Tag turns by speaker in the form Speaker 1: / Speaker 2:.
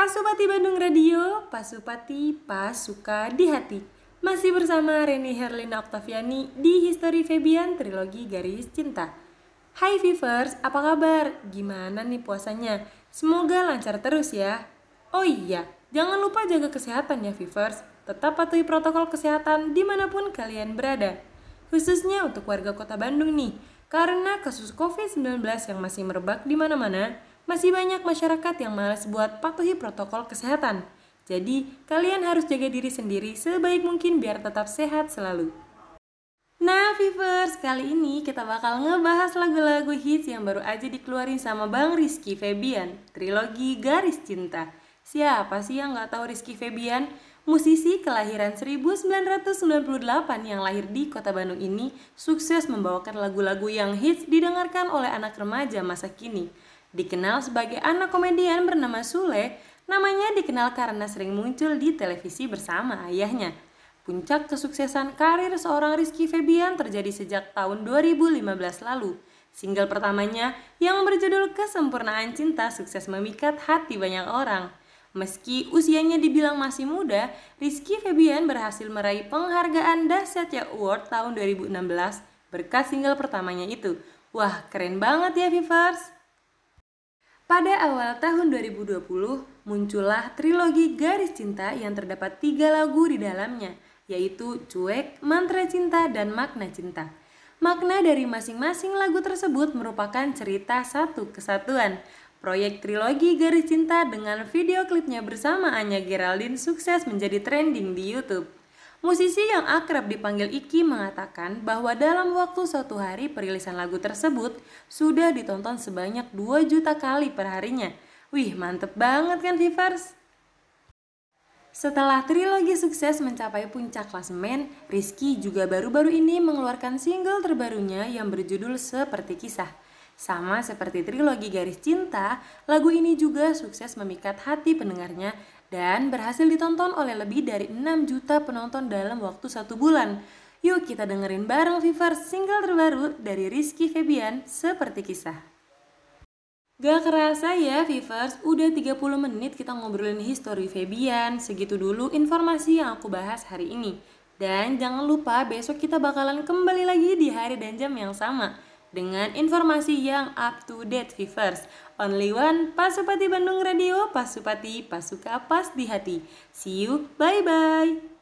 Speaker 1: Pasupati Bandung Radio, Pasupati Pasuka di Hati. Masih bersama Reni Herlina Oktaviani di History Febian Trilogi Garis Cinta. Hai Vivers, apa kabar? Gimana nih puasanya? Semoga lancar terus ya. Oh iya, jangan lupa jaga kesehatan ya Vivers. Tetap patuhi protokol kesehatan di mana pun kalian berada. Khususnya untuk warga kota Bandung nih, karena kasus COVID-19 yang masih merebak di mana-mana, masih banyak masyarakat yang malas buat patuhi protokol kesehatan. Jadi, kalian harus jaga diri sendiri sebaik mungkin biar tetap sehat selalu. Nah, Vivers, kali ini kita bakal ngebahas lagu-lagu hits yang baru aja dikeluarin sama Bang Rizky Febian, trilogi Garis Cinta. Siapa sih yang nggak tahu Rizky Febian? Musisi kelahiran 1998 yang lahir di kota Bandung ini sukses membawakan lagu-lagu yang hits didengarkan oleh anak remaja masa kini. Dikenal sebagai anak komedian bernama Sule, namanya dikenal karena sering muncul di televisi bersama ayahnya. Puncak kesuksesan karir seorang Rizky Febian terjadi sejak tahun 2015 lalu. Single pertamanya yang berjudul Kesempurnaan Cinta sukses memikat hati banyak orang. Meski usianya dibilang masih muda, Rizky Febian berhasil meraih penghargaan Dahsyatnya Award tahun 2016 berkat single pertamanya itu. Wah, keren banget ya Vivers! Pada awal tahun 2020, muncullah trilogi Garis Cinta yang terdapat tiga lagu di dalamnya, yaitu Cuek, Mantra Cinta, dan Makna Cinta. Makna dari masing-masing lagu tersebut merupakan cerita satu kesatuan. Proyek trilogi Garis Cinta dengan video klipnya bersama Anya Geraldine sukses menjadi trending di YouTube. Musisi yang akrab dipanggil Iki mengatakan bahwa dalam waktu satu hari perilisan lagu tersebut sudah ditonton sebanyak 2 juta kali per harinya. Wih, mantep banget kan Vivers? Setelah trilogi sukses mencapai puncak klasemen, Rizky juga baru-baru ini mengeluarkan single terbarunya yang berjudul Seperti Kisah. Sama seperti trilogi Garis Cinta, lagu ini juga sukses memikat hati pendengarnya dan berhasil ditonton oleh lebih dari 6 juta penonton dalam waktu satu bulan. Yuk kita dengerin bareng Vivers single terbaru dari Rizky Febian, Seperti Kisah. Gak kerasa ya Vivers, udah 30 menit kita ngobrolin history Febian. Segitu dulu informasi yang aku bahas hari ini. Dan jangan lupa besok kita bakalan kembali lagi di hari dan jam yang sama dengan informasi yang up to date Vivers. Only one Pasupati Bandung Radio, Pasupati Pasuka Pas di Hati. See you, bye bye.